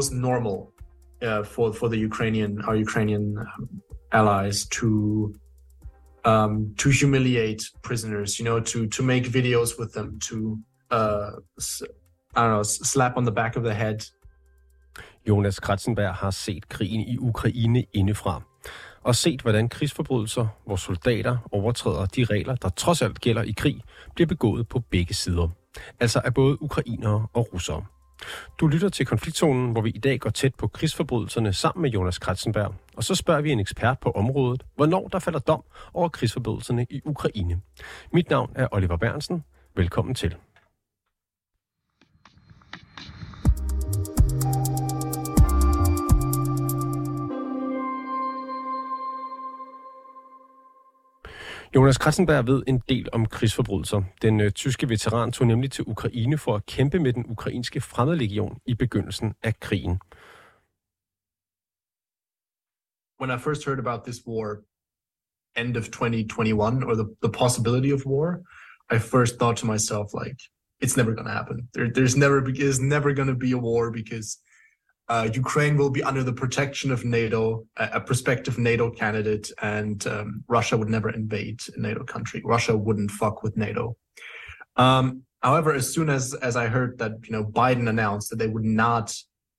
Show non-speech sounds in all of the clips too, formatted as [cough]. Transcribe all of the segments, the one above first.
was normal uh, for for the Ukrainian our Ukrainian um, allies to um, to humiliate prisoners. You know, to to make videos with them, to uh, I don't know, slap on the back of the head. Jonas Kratzenberg har set krigen i Ukraine indefra og set, hvordan krigsforbrydelser, hvor soldater overtræder de regler, der trods alt gælder i krig, bliver begået på begge sider. Altså af både ukrainere og russere. Du lytter til konfliktzonen, hvor vi i dag går tæt på krigsforbrydelserne sammen med Jonas Kratzenberg. Og så spørger vi en ekspert på området, hvornår der falder dom over krigsforbrydelserne i Ukraine. Mit navn er Oliver Bernsen. Velkommen til. Jonas Kratzenberg ved en del om krigsforbrydelser. Den øh, tyske veteran tog nemlig til Ukraine for at kæmpe med den ukrainske fremmedlegion i begyndelsen af krigen. When I first heard about this war, end of 2021, or the, the possibility of war, I first thought to myself, like, it's never going to happen. There, there's never, there's never going to be a war because uh, Ukraine will be under the protection of NATO, a, a prospective NATO candidate, and um, Russia would never invade a NATO country. Russia wouldn't fuck with NATO. Um, however, as soon as as I heard that you know Biden announced that they would not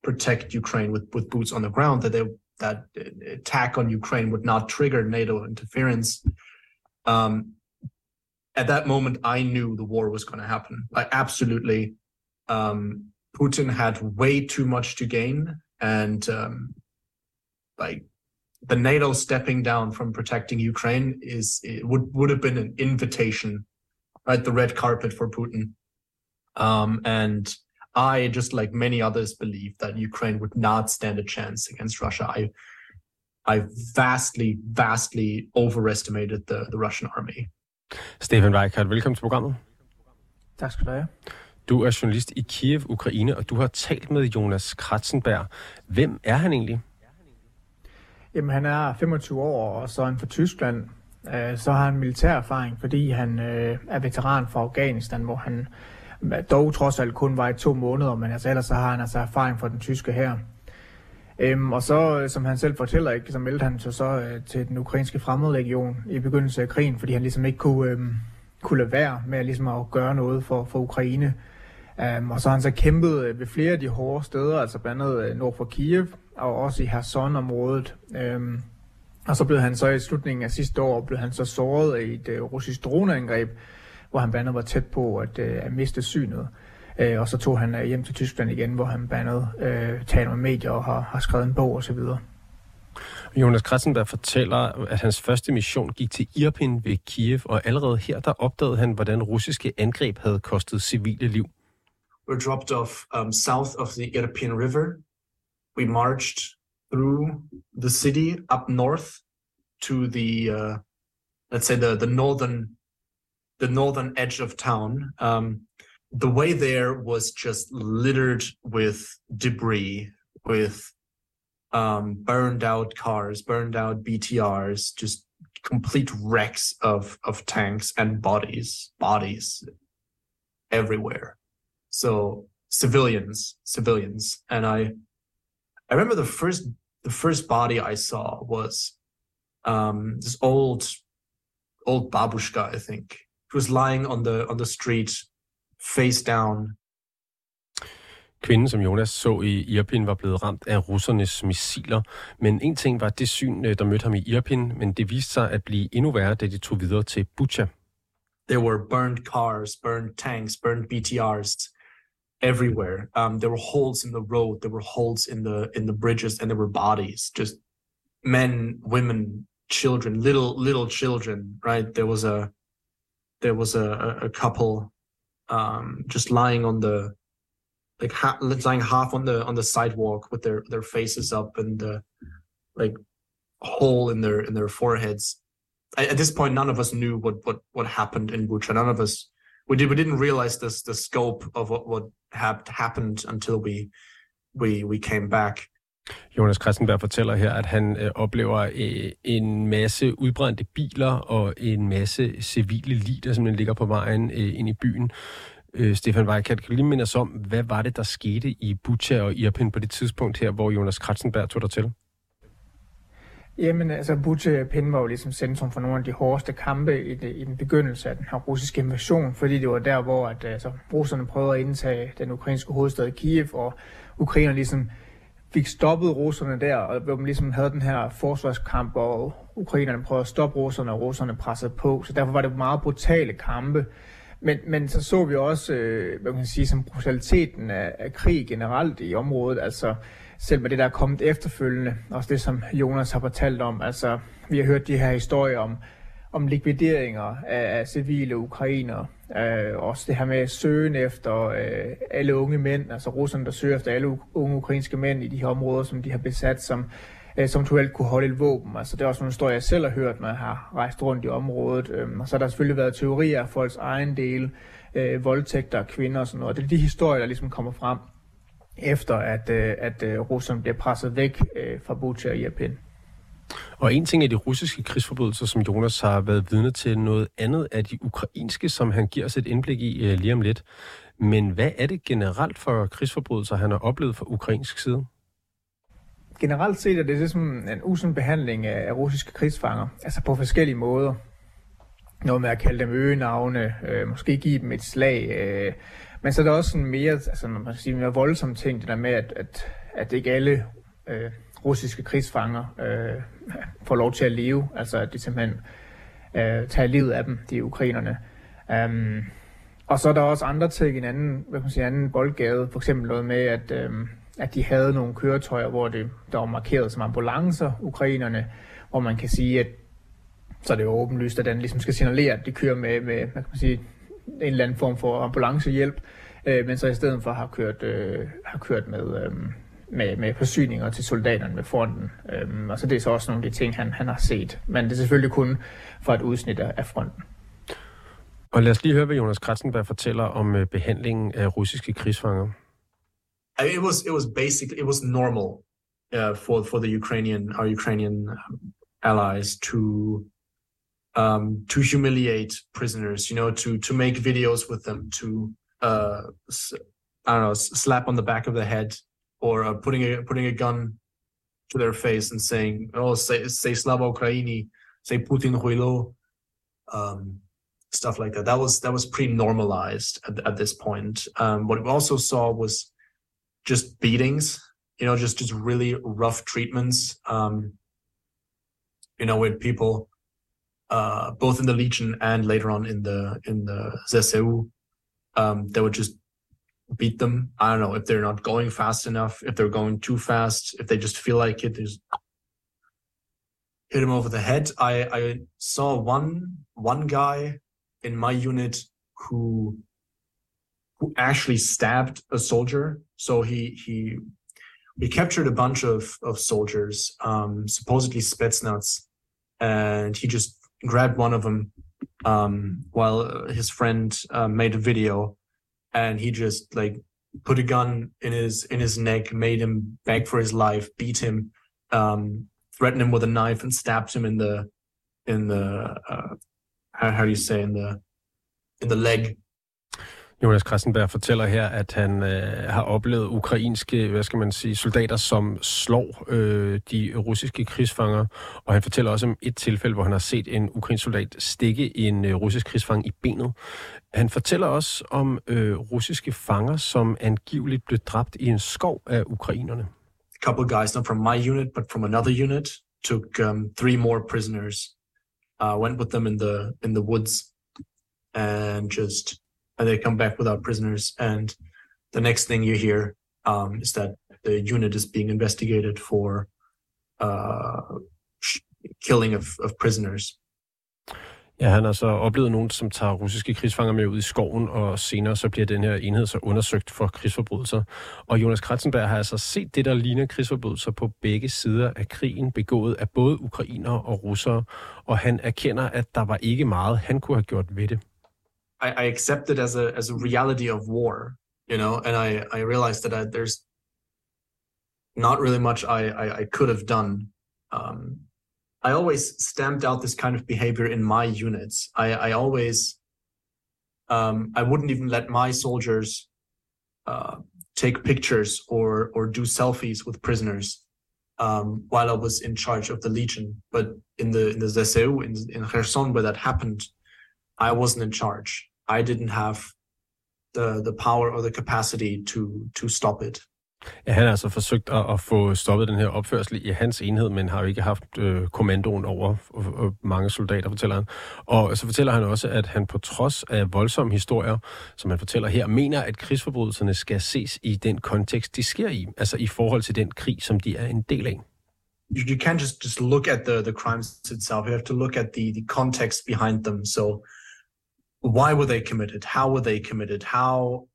protect Ukraine with with boots on the ground, that they that attack on Ukraine would not trigger NATO interference. Um, at that moment, I knew the war was going to happen. Like absolutely, um, Putin had way too much to gain, and um, like the NATO stepping down from protecting Ukraine is it would would have been an invitation, right? The red carpet for Putin, um, and I just like many others believe that Ukraine would not stand a chance against Russia. I I vastly, vastly overestimated the, the Russian army. Stefan Weikart, velkommen til programmet. Tak skal du have. Du er journalist i Kiev, Ukraine, og du har talt med Jonas Kratzenberg. Hvem er han egentlig? Jamen, han er 25 år, og så er han fra Tyskland. Øh, så har han militær erfaring, fordi han øh, er veteran fra Afghanistan, hvor han øh, dog trods alt kun var i to måneder, men altså ellers så har han altså erfaring fra den tyske her. Øhm, og så, som han selv fortæller, ikke, så meldte han sig så øh, til den ukrainske fremmedlegion i begyndelsen af krigen, fordi han ligesom ikke kunne, øh, kunne lade være med ligesom at gøre noget for, for Ukraine. Um, og så har han så kæmpet øh, ved flere af de hårde steder, altså blandt andet øh, nord for Kiev, og også i Kherson-området. Um, og så blev han så i slutningen af sidste år, blev han så såret i et uh, russisk droneangreb, hvor han blandt andet var tæt på at, uh, at miste synet. Uh, og så tog han uh, hjem til Tyskland igen, hvor han blandt andet uh, taler med medier og har, har skrevet en bog osv. Jonas Kratzenberg fortæller, at hans første mission gik til Irpin ved Kiev, og allerede her der opdagede han, hvordan russiske angreb havde kostet civile liv. were dropped off um, south of the Irpin River. We marched through the city up north to the uh, let's say the the northern the northern edge of town. Um, the way there was just littered with debris, with um, burned out cars, burned out BTRs, just complete wrecks of of tanks and bodies, bodies everywhere. So civilians civilians. And i i remember the first the first body i saw was um this old old babushka i think. Who was lying on the on the street face down Kvinden, som Jonas så i Irpin, var blevet ramt af russernes missiler. Men en ting var det syn, øh, der mødte ham i Irpin, men det viste sig at blive endnu værre, da de tog videre til Bucha. There were burned cars, burned tanks, burned BTRs. everywhere. Um, there were holes in the road, there were holes in the in the bridges, and there were bodies, just men, women, children, little little children. Right? There was a there was a a couple um, just lying on the like ha- lying half on the on the sidewalk with their their faces up and the like hole in their in their foreheads. At this point, none of us knew what what what happened in Bucha. None of us we did we didn't realize this the scope of what what had happened until we we we came back. Jonas Christenberg fortæller her, at han øh, oplever øh, en masse udbrændte biler og en masse civile lig, der simpelthen ligger på vejen øh, ind i byen. Øh, Stefan Weikert, kan du lige minde os om, hvad var det, der skete i Butcha og Irpin på det tidspunkt her, hvor Jonas Kratzenberg tog dig til? Jamen altså, Butcha Irpin var jo ligesom centrum for nogle af de hårdeste kampe i, det, i den begyndelse af den her russiske invasion, fordi det var der, hvor at, altså, russerne prøvede at indtage den ukrainske hovedstad Kiev, og ukrainerne ligesom fik stoppet russerne der, og hvor man ligesom havde den her forsvarskamp, og ukrainerne prøvede at stoppe russerne, og russerne pressede på, så derfor var det meget brutale kampe. Men, men så så vi også, øh, hvad man kan sige, som brutaliteten af, af krig generelt i området, altså selv med det, der er kommet efterfølgende, også det, som Jonas har fortalt om. Altså, vi har hørt de her historier om, om likvideringer af, af civile ukrainere. Øh, også det her med søgen efter øh, alle unge mænd, altså russerne, der søger efter alle unge ukrainske mænd i de her områder, som de har besat, som, øh, som tuelt kunne holde et våben. Altså, det er også en historie, jeg selv har hørt, når jeg har rejst rundt i området. Øh, og så har der selvfølgelig været teorier af folks egen del, øh, voldtægter af kvinder og sådan noget. Det er de historier, der ligesom kommer frem efter at, øh, at øh, russerne bliver presset væk øh, fra Butcha og Irpin. Og en ting er de russiske krigsforbrydelser, som Jonas har været vidne til. Noget andet er de ukrainske, som han giver os et indblik i øh, lige om lidt. Men hvad er det generelt for krigsforbrydelser, han har oplevet fra ukrainsk side? Generelt set er det ligesom en usund behandling af russiske krigsfanger, altså på forskellige måder. Noget med at kalde dem øgenavne, øh, måske give dem et slag, øh, men så er der også en mere, altså man kan sige, mere voldsom ting, det der med, at, at, at ikke alle øh, russiske krigsfanger øh, får lov til at leve, altså at de simpelthen øh, tager livet af dem, de ukrainerne. Um, og så er der også andre ting, en anden, hvad kan man sige, anden boldgade, for eksempel noget med, at, øh, at de havde nogle køretøjer, hvor det, der var markeret som ambulancer, ukrainerne, hvor man kan sige, at så er det jo åbenlyst, at den ligesom skal signalere, at de kører med, med hvad kan man sige, en eller anden form for ambulancehjælp, øh, men så i stedet for har kørt, øh, har kørt med, øh, med, med forsyninger til soldaterne ved fronten. Øh, og så det er så også nogle af de ting, han, han har set. Men det er selvfølgelig kun for et udsnit af fronten. Og lad os lige høre, hvad Jonas Kratzenberg fortæller om øh, behandlingen af russiske krigsfanger. I mean, it was it was basically it was normal uh, for for the Ukrainian our Ukrainian allies to um, to humiliate prisoners, you know, to to make videos with them, to uh, I don't know, slap on the back of the head, or uh, putting a putting a gun to their face and saying, "Oh, say say Slava Ukraini, say Putin huilo," um, stuff like that. That was that was pretty normalized at, at this point. Um, what we also saw was just beatings, you know, just just really rough treatments. Um, you know, with people uh, both in the Legion and later on in the in the ZSU, um, they would just beat them. I don't know if they're not going fast enough, if they're going too fast, if they just feel like it, hit him over the head. I I saw one one guy in my unit who who actually stabbed a soldier. So he he we captured a bunch of of soldiers, um, supposedly Spetsnaz, and he just grabbed one of them um, while his friend uh, made a video, and he just like put a gun in his in his neck, made him beg for his life, beat him, um, threatened him with a knife, and stabbed him in the in the uh, how, how do you say in the in the leg Jonas Krassenberg fortæller her, at han øh, har oplevet ukrainske, hvad skal man sige, soldater, som slår øh, de russiske krigsfanger. Og han fortæller også om et tilfælde, hvor han har set en ukrainsk soldat stikke en øh, russisk krigsfang i benet. Han fortæller også om øh, russiske fanger, som angiveligt blev dræbt i en skov af ukrainerne. A couple guys, not from my unit, but from another unit, took um, three more prisoners. Uh, went with them in the in the woods and just and they come back without prisoners. And the next thing you hear um, is that the unit is being investigated for uh, killing of, of prisoners. Ja, han har så oplevet nogen, som tager russiske krigsfanger med ud i skoven, og senere så bliver den her enhed så undersøgt for krigsforbrydelser. Og Jonas Kratzenberg har altså set det, der ligner krigsforbrydelser på begge sider af krigen, begået af både ukrainere og russere, og han erkender, at der var ikke meget, han kunne have gjort ved det. I, I accept it as a as a reality of war, you know, and I I realized that I, there's not really much I I, I could have done. Um, I always stamped out this kind of behavior in my units. I I always Um, I wouldn't even let my soldiers uh, take pictures or or do selfies with prisoners um, while I was in charge of the legion. But in the in the ZSU in in Kherson where that happened, I wasn't in charge. I didn't have the the power or the capacity to to stop it. Ja, han har altså forsøgt at, at få stoppet den her opførsel i hans enhed, men har jo ikke haft øh, kommandoen over øh, øh, mange soldater, fortæller han. Og så fortæller han også, at han på trods af voldsomme historier, som han fortæller her, mener, at krigsforbrydelserne skal ses i den kontekst, de sker i, altså i forhold til den krig, som de er en del af. You, you can't just, just look at the, the crimes itself. You have to look at the, the context behind them. So why were they committed? How were they committed? How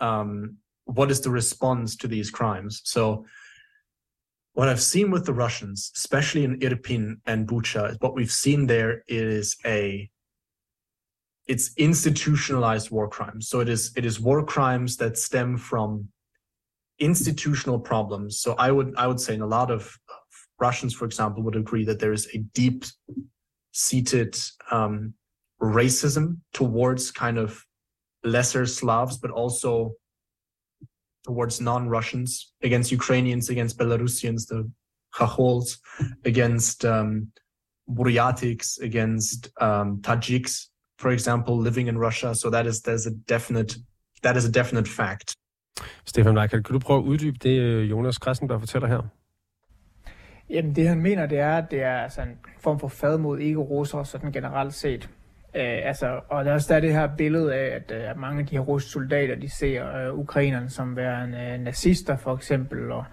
um, what is the response to these crimes? So what I've seen with the Russians, especially in Irpin and Bucha, what we've seen there is a it's institutionalized war crimes. So it is it is war crimes that stem from institutional problems. So I would I would say in a lot of Russians, for example, would agree that there is a deep seated um, racism towards kind of lesser Slavs, but also towards non-Russians, against Ukrainians, against Belarusians, the Khachols, against um, Buryatics, against um, Tajiks, for example, living in Russia. So that is there's a definite that is a definite fact. Stefan Weikert, kan du prøve at uddybe det, øh, Jonas Krassenberg fortæller her? Jamen det han mener, det er, at det er altså en form for fad mod ikke-russere, sådan generelt set. Øh, altså, og der er også det her billede af, at øh, mange af de her russiske soldater, de ser øh, ukrainerne som værende øh, nazister for eksempel, og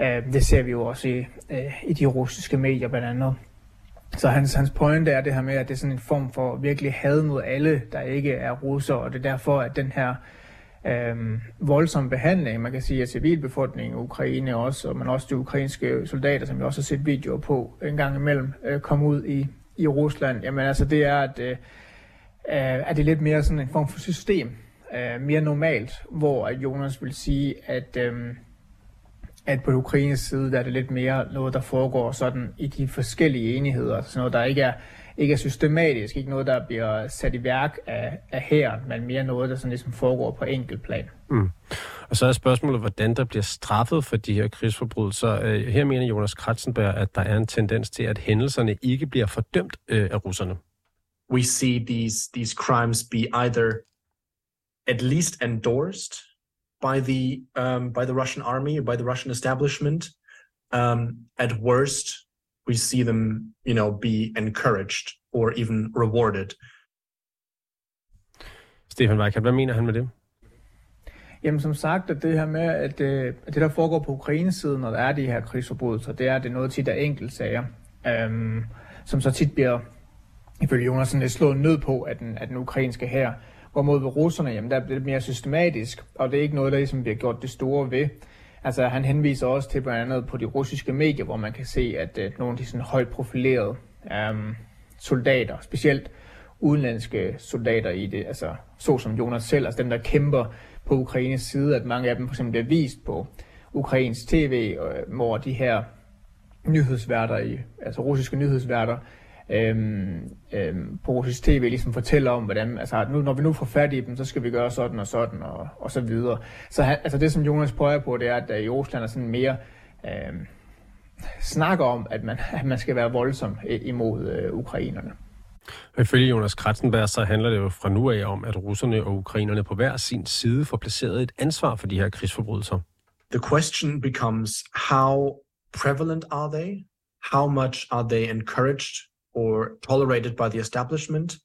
øh, det ser vi jo også i, øh, i de russiske medier blandt andet. Så hans, hans pointe er det her med, at det er sådan en form for virkelig had mod alle, der ikke er russere, og det er derfor, at den her øh, voldsomme behandling, man kan sige, af civilbefolkningen i Ukraine også, og man også de ukrainske soldater, som vi også har set videoer på en gang imellem, øh, kom ud i i Rusland, jamen altså det er, at, øh, øh, at det er lidt mere sådan en form for system, øh, mere normalt, hvor Jonas vil sige, at, øh, at på Ukraines side, der er det lidt mere noget, der foregår sådan i de forskellige enheder, sådan noget, der ikke er, ikke er systematisk, ikke noget, der bliver sat i værk af, af hæren, men mere noget, der sådan ligesom foregår på enkelt plan. Mm. Og så er spørgsmålet, hvordan der bliver straffet for de her krigsforbrydelser. Øh, her mener Jonas Kratzenberg, at der er en tendens til, at hændelserne ikke bliver fordømt øh, af russerne. We see these, these crimes be either at least endorsed by the um, by the Russian army, by the Russian establishment. Um, at worst, we see them, you know, be encouraged or even rewarded. Stefan Weikert, hvad mener han med det? Jamen som sagt, at det her med, at, øh, at det der foregår på Ukraines side, når der er de her krigsforbrydelser, det er, at det er noget tit af enkeltsager, øhm, som så tit bliver, ifølge Jonas, sådan lidt slået ned på at den, at den ukrainske her. Hvorimod ved russerne, jamen der bliver det mere systematisk, og det er ikke noget, der ligesom bliver gjort det store ved. Altså han henviser også til blandt andet på de russiske medier, hvor man kan se, at øh, nogle af de sådan højt profilerede øhm, soldater, specielt udenlandske soldater i det, altså så som Jonas selv, altså dem der kæmper på Ukraines side, at mange af dem for eksempel bliver vist på ukrainsk tv, øh, hvor de her nyhedsværter, i, altså russiske nyhedsværter, øhm, øhm, på russisk tv ligesom fortæller om, hvordan, altså nu, når vi nu får fat i dem, så skal vi gøre sådan og sådan og, og så videre. Så han, altså det, som Jonas prøver på, det er, at i Rusland er sådan mere øhm, snakker om, at man, [laughs] at man skal være voldsom imod øh, ukrainerne. Ifølge Jonas Kratzenberg, så handler det jo fra nu af om, at russerne og ukrainerne på hver sin side får placeret et ansvar for de her krigsforbrydelser. The question becomes how prevalent are they? How much are they encouraged or tolerated by the establishment?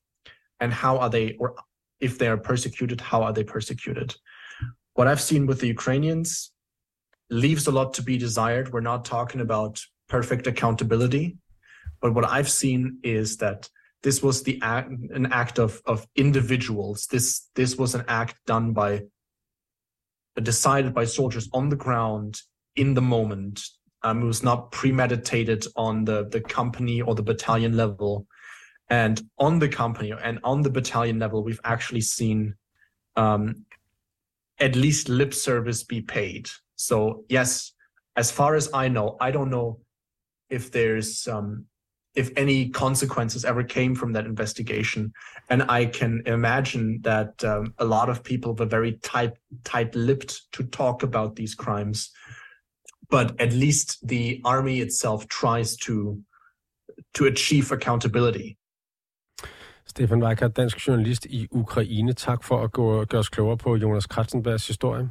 And how are they, or if they are persecuted, how are they persecuted? What I've seen with the Ukrainians leaves a lot to be desired. We're not talking about perfect accountability, but what I've seen is that this was the act, an act of of individuals. This this was an act done by decided by soldiers on the ground in the moment. Um, it was not premeditated on the the company or the battalion level. And on the company and on the battalion level, we've actually seen um, at least lip service be paid. So yes, as far as I know, I don't know if there's um, if any consequences ever came from that investigation. And I can imagine that um, a lot of people were very tight tight-lipped to talk about these crimes. But at least the army itself tries to to achieve accountability. Stefan Weikert, dansk journalist i Ukraine. Tak for at gå, gøre os klogere på Jonas Kratzenbergs historie.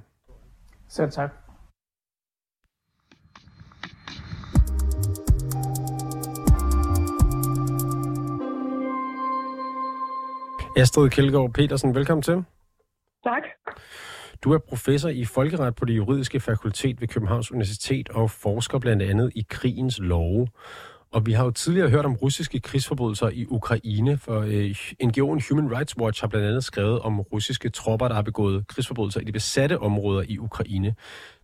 Selv tak. Astrid Kjeldgaard Petersen, velkommen til. Du er professor i folkeret på det juridiske fakultet ved Københavns Universitet og forsker blandt andet i krigens love. Og vi har jo tidligere hørt om russiske krigsforbrydelser i Ukraine, for øh, NGO'en Human Rights Watch har blandt andet skrevet om russiske tropper, der har begået krigsforbrydelser i de besatte områder i Ukraine.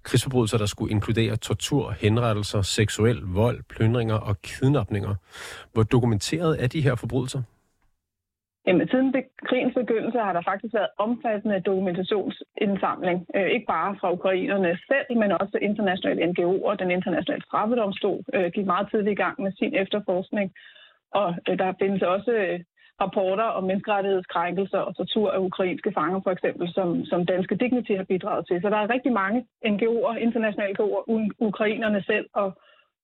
Krigsforbrydelser, der skulle inkludere tortur, henrettelser, seksuel vold, plyndringer og kidnapninger. Hvor dokumenteret er de her forbrydelser? Jamen, siden be- krigens begyndelse har der faktisk været omfattende dokumentationsindsamling. Øh, ikke bare fra ukrainerne selv, men også internationale NGO'er. Den internationale straffedomstol øh, gik meget tidligt i gang med sin efterforskning. Og øh, der findes også øh, rapporter om menneskerettighedskrænkelser og tortur af ukrainske fanger, for eksempel, som, som Danske Dignity har bidraget til. Så der er rigtig mange NGO'er, internationale NGO'er, ukrainerne selv og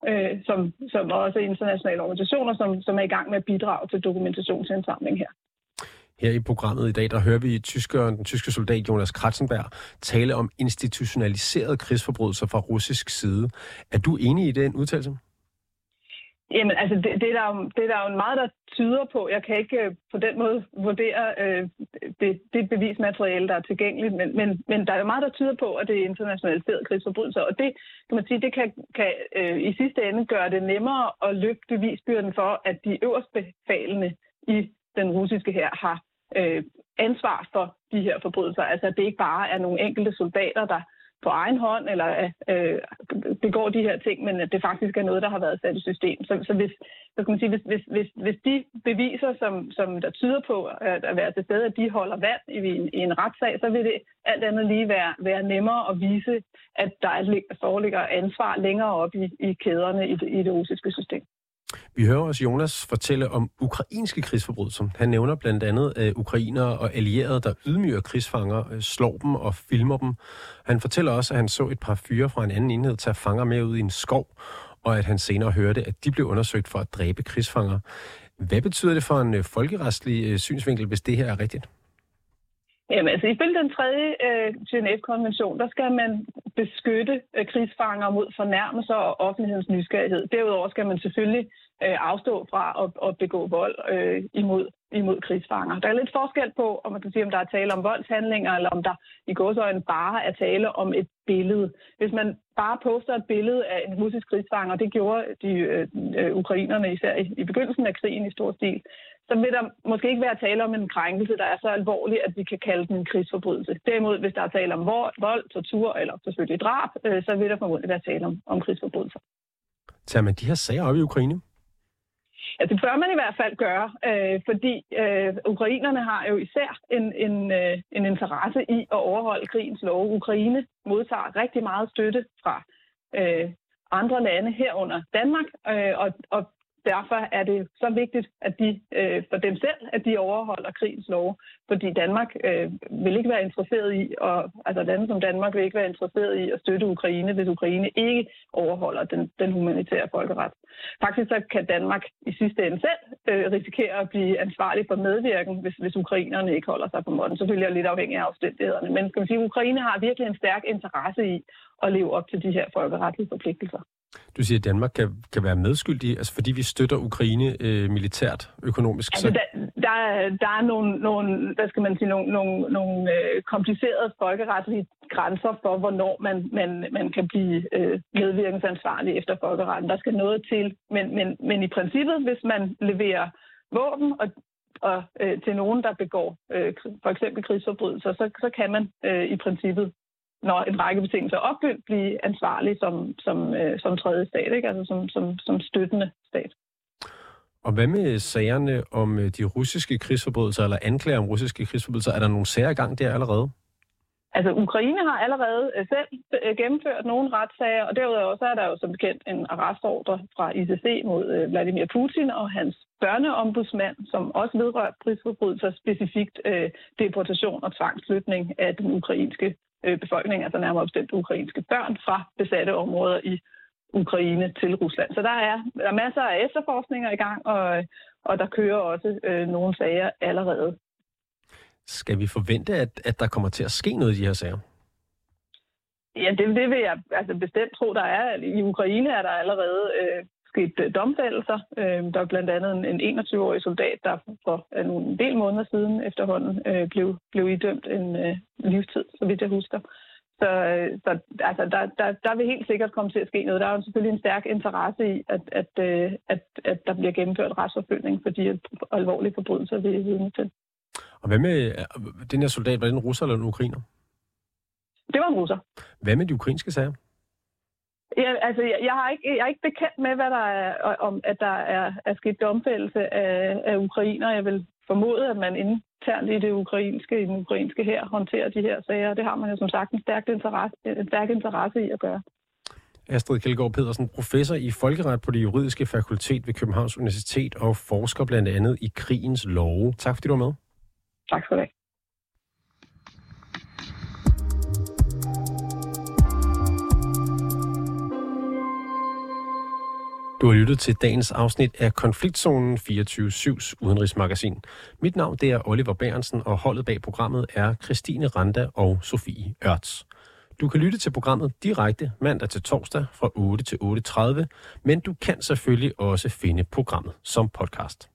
øh, som, som også internationale organisationer, som, som er i gang med at bidrage til dokumentationsindsamling her. Her i programmet i dag, der hører vi tyskeren, den tyske soldat Jonas Kratzenberg tale om institutionaliserede krigsforbrydelser fra russisk side. Er du enig i den udtalelse? Jamen, altså, det, det, er der jo, det er der jo meget, der tyder på. Jeg kan ikke øh, på den måde vurdere øh, det, det bevismateriale, der er tilgængeligt, men, men, men der er jo meget, der tyder på, at det er internationaliserede krigsforbrydelser. Og det kan man sige, det kan, kan øh, i sidste ende gøre det nemmere at løfte bevisbyrden for, at de øverste befalende i den russiske her har øh, ansvar for de her forbrydelser. Altså at det ikke bare er nogle enkelte soldater, der på egen hånd eller øh, begår de her ting, men at det faktisk er noget, der har været sat i system. Så, så hvis, så kan man sige, hvis, hvis, hvis, hvis de beviser, som, som der tyder på at, at være til stede, at de holder vand i, en, i en retssag, så vil det alt andet lige være, være nemmere at vise, at der foreligger ansvar længere op i, i kæderne i det, i det russiske system. Vi hører også Jonas fortælle om ukrainske krigsforbrydelser. Han nævner blandt andet øh, at ukrainere og allierede, der ydmyger krigsfanger, øh, slår dem og filmer dem. Han fortæller også, at han så et par fyre fra en anden enhed tage fanger med ud i en skov, og at han senere hørte, at de blev undersøgt for at dræbe krigsfanger. Hvad betyder det for en uh, folkeretslig synsvinkel, hvis det her er rigtigt? Jamen, altså ifølge den tredje øh, Genève-konvention, der skal man beskytte øh, krigsfanger mod fornærmelser og offentlighedens nysgerrighed. Derudover skal man selvfølgelig øh, afstå fra at, at begå vold øh, imod, imod krigsfanger. Der er lidt forskel på, om man kan sige, om der er tale om voldshandlinger, eller om der i godsøjne bare er tale om et billede. Hvis man bare poster et billede af en russisk krigsfanger, det gjorde de øh, øh, ukrainerne især i, i begyndelsen af krigen i stor stil, så vil der måske ikke være tale om en krænkelse, der er så alvorlig, at vi kan kalde den en krigsforbrydelse. Derimod, hvis der er tale om vold, tortur eller selvfølgelig drab, øh, så vil der formodentlig være tale om, om krigsforbrydelser. Tager man de her sager op i Ukraine? Ja, det bør man i hvert fald gøre, øh, fordi øh, ukrainerne har jo især en, en, øh, en interesse i at overholde krigens lov. Ukraine modtager rigtig meget støtte fra øh, andre lande herunder Danmark, øh, og, og derfor er det så vigtigt, at de øh, for dem selv, at de overholder krigens lov. Fordi Danmark øh, vil ikke være interesseret i, og, altså lande som Danmark vil ikke være interesseret i at støtte Ukraine, hvis Ukraine ikke overholder den, den humanitære folkeret. Faktisk så kan Danmark i sidste ende selv øh, risikere at blive ansvarlig for medvirken, hvis, hvis ukrainerne ikke holder sig på måden. Selvfølgelig er lidt afhængig af omstændighederne. Men skal man sige, Ukraine har virkelig en stærk interesse i at leve op til de her folkeretlige forpligtelser. Du siger, at Danmark kan, kan være medskyldig, altså fordi vi støtter Ukraine øh, militært, økonomisk. Altså, så... der, der, er, der er nogle, nogle, hvad skal man sige, nogle, nogle, nogle øh, komplicerede folkeretlige grænser for, hvornår man, man, man kan blive øh, medvirkensansvarlig efter folkeretten. Der skal noget til, men, men, men i princippet, hvis man leverer våben og, og øh, til nogen, der begår øh, for eksempel krigsforbrydelser, så, så kan man øh, i princippet når en række betingelser er opfyldt, blive ansvarlig som, som, øh, som tredje stat, ikke? altså som, som, som støttende stat. Og hvad med sagerne om øh, de russiske krigsforbrydelser, eller anklager om russiske krigsforbrydelser? Er der nogle sager i gang der allerede? Altså, Ukraine har allerede øh, selv øh, gennemført nogle retssager, og derudover så er der jo som bekendt en arrestordre fra ICC mod Vladimir Putin og hans børneombudsmand, som også vedrører krigsforbrydelser, specifikt øh, deportation og tvangsflytning af den ukrainske øh, befolkning, altså nærmere bestemt ukrainske børn fra besatte områder i Ukraine til Rusland. Så der er, der er masser af efterforskninger i gang, og, og der kører også øh, nogle sager allerede. Skal vi forvente, at, at der kommer til at ske noget i de her sager? Ja, det, det vil jeg altså bestemt tro, der er. I Ukraine er der allerede øh, sket øh, domfældelser. Øh, der er blandt andet en, en 21-årig soldat, der for øh, nogle del måneder siden efterhånden øh, blev, blev idømt en øh, livstid, så vidt jeg husker. Så, øh, så altså, der, der, der vil helt sikkert komme til at ske noget. Der er jo selvfølgelig en stærk interesse i, at, at, øh, at, at der bliver gennemført retsforfølgning for de alvorlige forbrydelser, vi er vidne til. Og hvad med øh, den her soldat? Var det en russer eller en ukrainer? Det var en russer. Hvad med de ukrainske sager? Ja, altså, jeg, jeg, har ikke, jeg er ikke bekendt med, hvad der er, om at der er, er sket domfældelse af, af ukrainer. Jeg vil formode, at man internt i det ukrainske, i den ukrainske her håndterer de her sager. Det har man jo som sagt en stærk interesse, en stærk interesse i at gøre. Astrid Kjeldgaard Pedersen, professor i folkeret på det juridiske fakultet ved Københavns Universitet og forsker blandt andet i krigens love. Tak fordi du var med. Tak skal du have. Du har lyttet til dagens afsnit af Konfliktzonen 24-7's udenrigsmagasin. Mit navn det er Oliver Bærensen, og holdet bag programmet er Christine Randa og Sofie Ørts. Du kan lytte til programmet direkte mandag til torsdag fra 8 til 8.30, men du kan selvfølgelig også finde programmet som podcast.